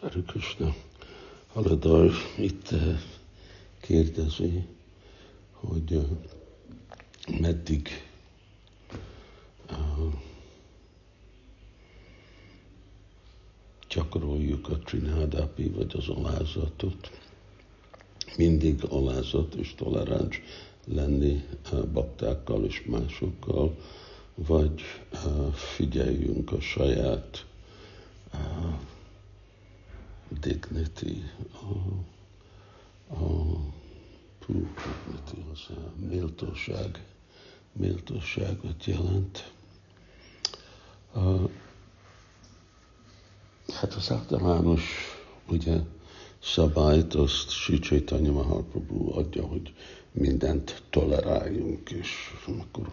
Hare Krishna. Haladar itt eh, kérdezi, hogy eh, meddig uh, gyakoroljuk a trinádápi, vagy az alázatot. Mindig alázat és toleráns lenni baktákkal és másokkal, vagy figyeljünk a saját dignity, a, a dignity, az a méltóság, méltóságot jelent. A, hát az általános, ugye, szabályt azt Sri Chaitanya Mahaprabhu adja, hogy mindent toleráljunk, és akkor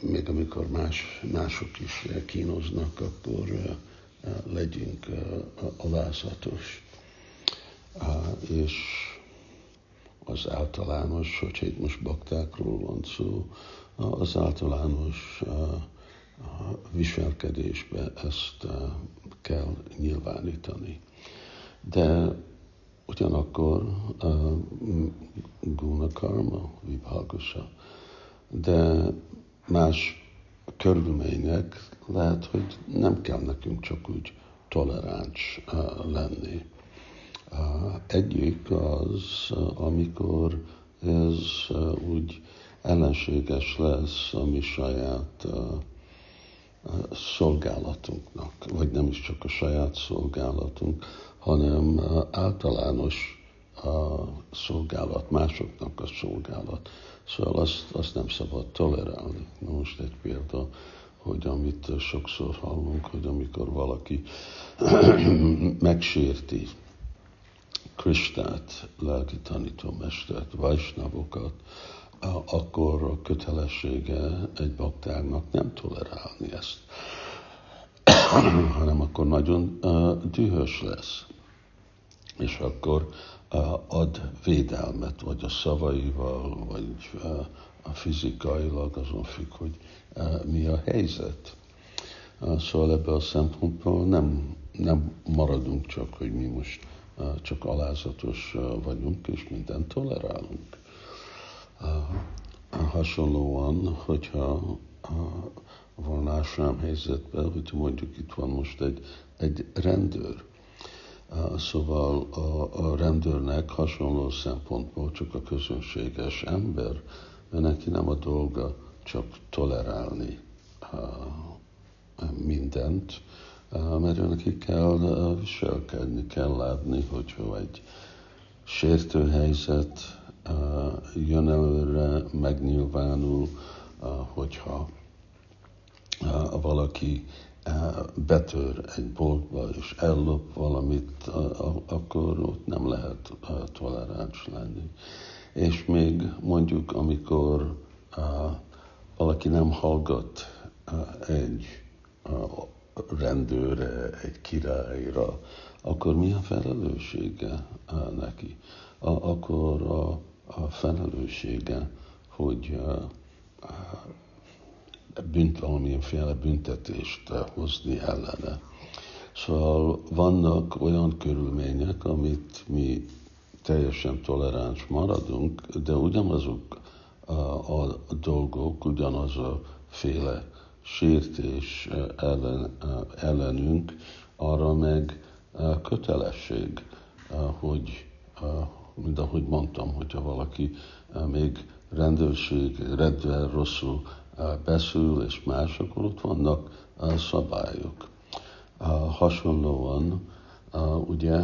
még amikor más, mások is kínoznak, akkor legyünk alázatos. És az általános, hogyha itt most baktákról van szó, az általános viselkedésbe ezt kell nyilvánítani. De ugyanakkor guna karma, vibhagosa, de más körülmények lehet, hogy nem kell nekünk csak úgy toleráns lenni. Egyik az, amikor ez úgy ellenséges lesz a mi saját szolgálatunknak, vagy nem is csak a saját szolgálatunk, hanem általános a szolgálat, másoknak a szolgálat. Szóval azt, azt nem szabad tolerálni. Na most egy példa, hogy amit sokszor hallunk, hogy amikor valaki megsérti Kristát, lelki tanítómestert, vajsnavokat, akkor a kötelessége egy baktágnak nem tolerálni ezt, hanem akkor nagyon dühös lesz. És akkor ad védelmet, vagy a szavaival, vagy a fizikailag, azon függ, hogy mi a helyzet. Szóval ebből a szempontból nem, nem maradunk csak, hogy mi most csak alázatos vagyunk, és mindent tolerálunk. Hasonlóan, hogyha ásrám helyzetben, hogy mondjuk itt van most egy, egy rendőr, Szóval a, a rendőrnek hasonló szempontból csak a közönséges ember, mert neki nem a dolga csak tolerálni mindent, mert neki kell viselkedni, kell látni, hogyha egy sértő helyzet jön előre, megnyilvánul, hogyha valaki betör egy boltba és ellop valamit, akkor ott nem lehet toleráns lenni. És még mondjuk, amikor valaki nem hallgat egy rendőre, egy királyra, akkor mi a felelőssége neki? Akkor a, felelőssége, hogy bünt, valamilyenféle büntetést hozni ellene. Szóval vannak olyan körülmények, amit mi teljesen toleráns maradunk, de ugyanazok a, a dolgok, ugyanaz a féle sértés ellen, ellenünk, arra meg kötelesség, hogy, mint ahogy mondtam, hogyha valaki még rendőrség redvel rosszul beszül és más, ott vannak szabályok. Hasonlóan ugye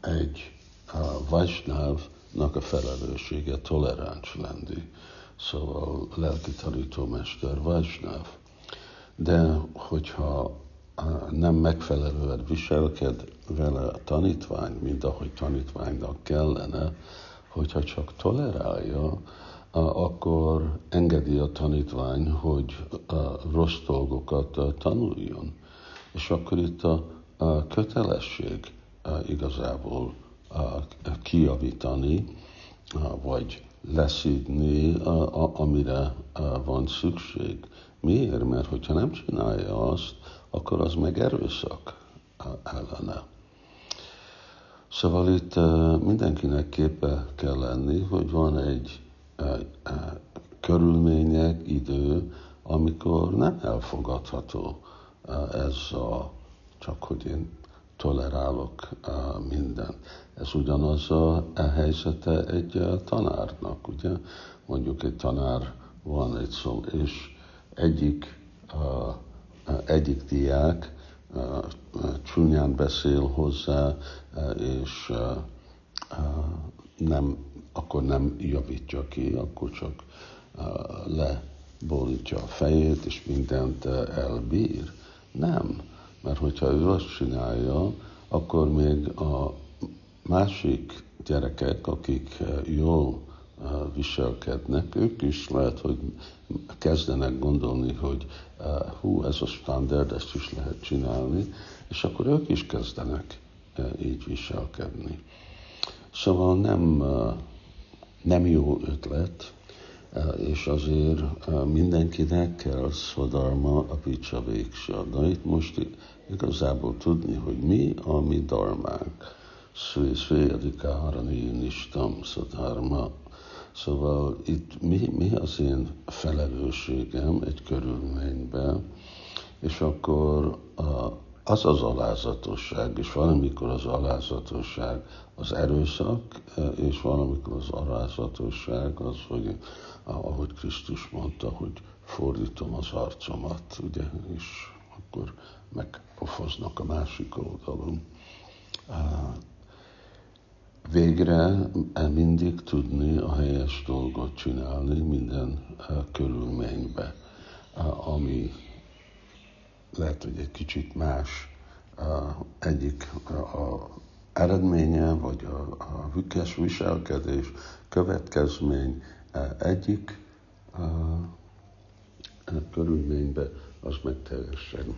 egy Vajsnávnak a felelőssége toleráns lenni, szóval lelki tanítómester Vajsnáv. De hogyha nem megfelelően viselked vele a tanítvány, mint ahogy tanítványnak kellene, hogyha csak tolerálja, akkor engedi a tanítvány, hogy rossz dolgokat tanuljon. És akkor itt a, kötelesség igazából kiavítani, vagy leszídni, amire van szükség. Miért? Mert hogyha nem csinálja azt, akkor az meg erőszak ellene. Szóval itt mindenkinek képe kell lenni, hogy van egy körülmények, idő, amikor nem elfogadható ez a, csak hogy én tolerálok mindent. Ez ugyanaz a, a helyzete egy tanárnak, ugye? Mondjuk egy tanár van egy szó, és egyik, egyik diák csúnyán beszél hozzá, és nem, akkor nem javítja ki, akkor csak leborítja a fejét, és mindent elbír. Nem, mert hogyha ő azt csinálja, akkor még a másik gyerekek, akik jól viselkednek, ők is lehet, hogy kezdenek gondolni, hogy hú, ez a standard, ezt is lehet csinálni, és akkor ők is kezdenek így viselkedni. Szóval nem, nem jó ötlet, és azért mindenkinek kell szadarma a picsa végső. Na itt most igazából tudni, hogy mi a mi darmánk. Szvé, szvé, adikárani, nistam, Szóval itt mi, mi az én felelősségem egy körülményben, és akkor a, az az alázatosság, és valamikor az alázatosság az erőszak, és valamikor az alázatosság az, hogy ahogy Krisztus mondta, hogy fordítom az arcomat, ugye, és akkor megpofoznak a másik oldalon. Végre mindig tudni a helyes dolgot csinálni minden körülménybe, ami lehet, hogy egy kicsit más egyik a eredménye, vagy a, a hükes viselkedés, következmény egyik körülménybe, az meg teljesen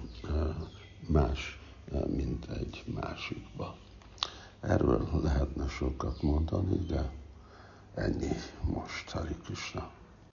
más, mint egy másikba. Erről lehetne sokat mondani, de ennyi most, Hari Krishna.